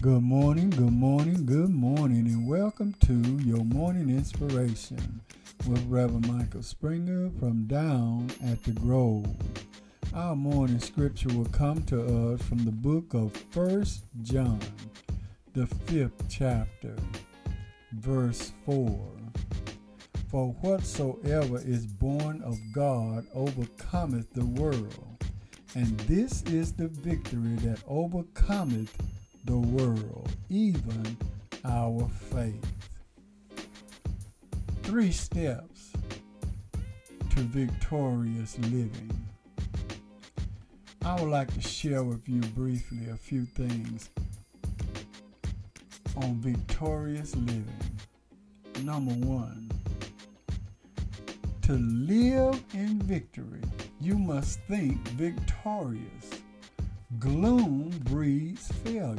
Good morning, good morning, good morning, and welcome to your morning inspiration with Reverend Michael Springer from Down at the Grove. Our morning scripture will come to us from the book of First John, the fifth chapter, verse 4. For whatsoever is born of God overcometh the world, and this is the victory that overcometh the world, even our faith. Three steps to victorious living. I would like to share with you briefly a few things on victorious living. Number one, to live in victory, you must think victorious. Gloom breeds failure.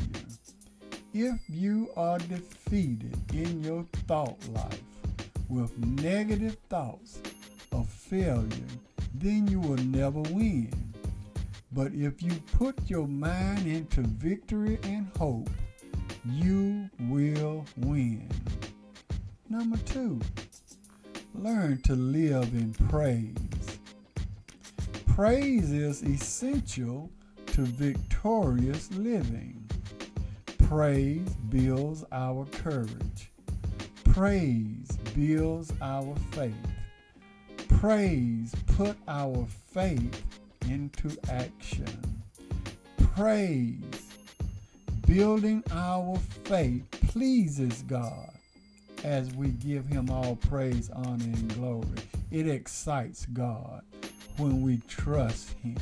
If you are defeated in your thought life with negative thoughts of failure, then you will never win. But if you put your mind into victory and hope, you will win. Number two, learn to live in praise. Praise is essential to victorious living. Praise builds our courage. Praise builds our faith. Praise put our faith into action. Praise building our faith pleases God as we give him all praise, honor, and glory. It excites God when we trust him.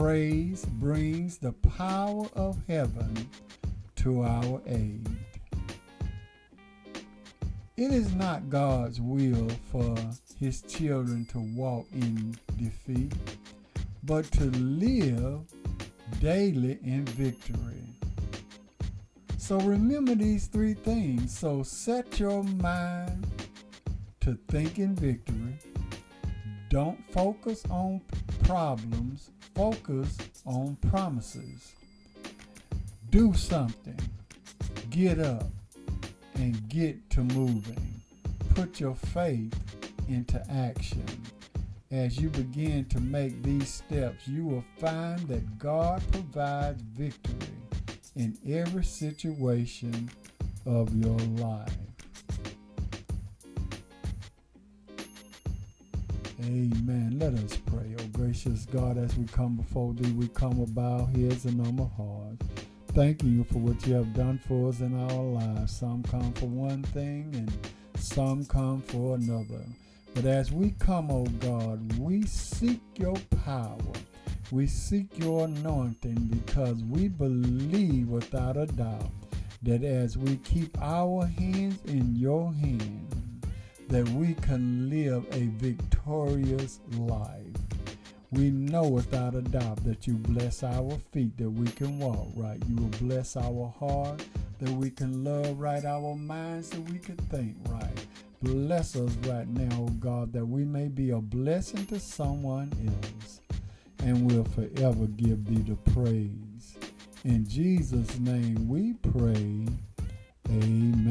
Praise brings the power of heaven to our aid. It is not God's will for his children to walk in defeat, but to live daily in victory. So remember these three things. So set your mind to think in victory. Don't focus on problems, focus on promises. Do something. Get up and get to moving. Put your faith into action. As you begin to make these steps, you will find that God provides victory in every situation of your life. Amen. Let us pray. Oh, gracious God, as we come before thee, we come with bowed heads and our hearts. Thanking you for what you have done for us in our lives. Some come for one thing and some come for another. But as we come, oh God, we seek your power. We seek your anointing because we believe without a doubt that as we keep our hands in your hand, that we can live a victorious life. We know without a doubt that you bless our feet that we can walk right. You will bless our heart that we can love right, our minds that we can think right. Bless us right now, oh God, that we may be a blessing to someone else and will forever give thee the praise. In Jesus' name we pray. Amen.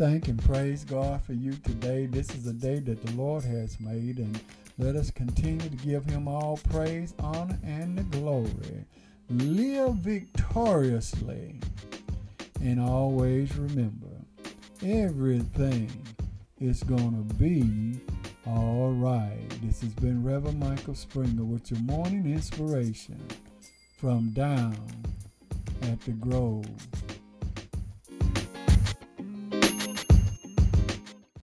Thank and praise God for you today. This is a day that the Lord has made, and let us continue to give him all praise, honor, and the glory. Live victoriously, and always remember everything is going to be all right. This has been Reverend Michael Springer with your morning inspiration from down at the Grove.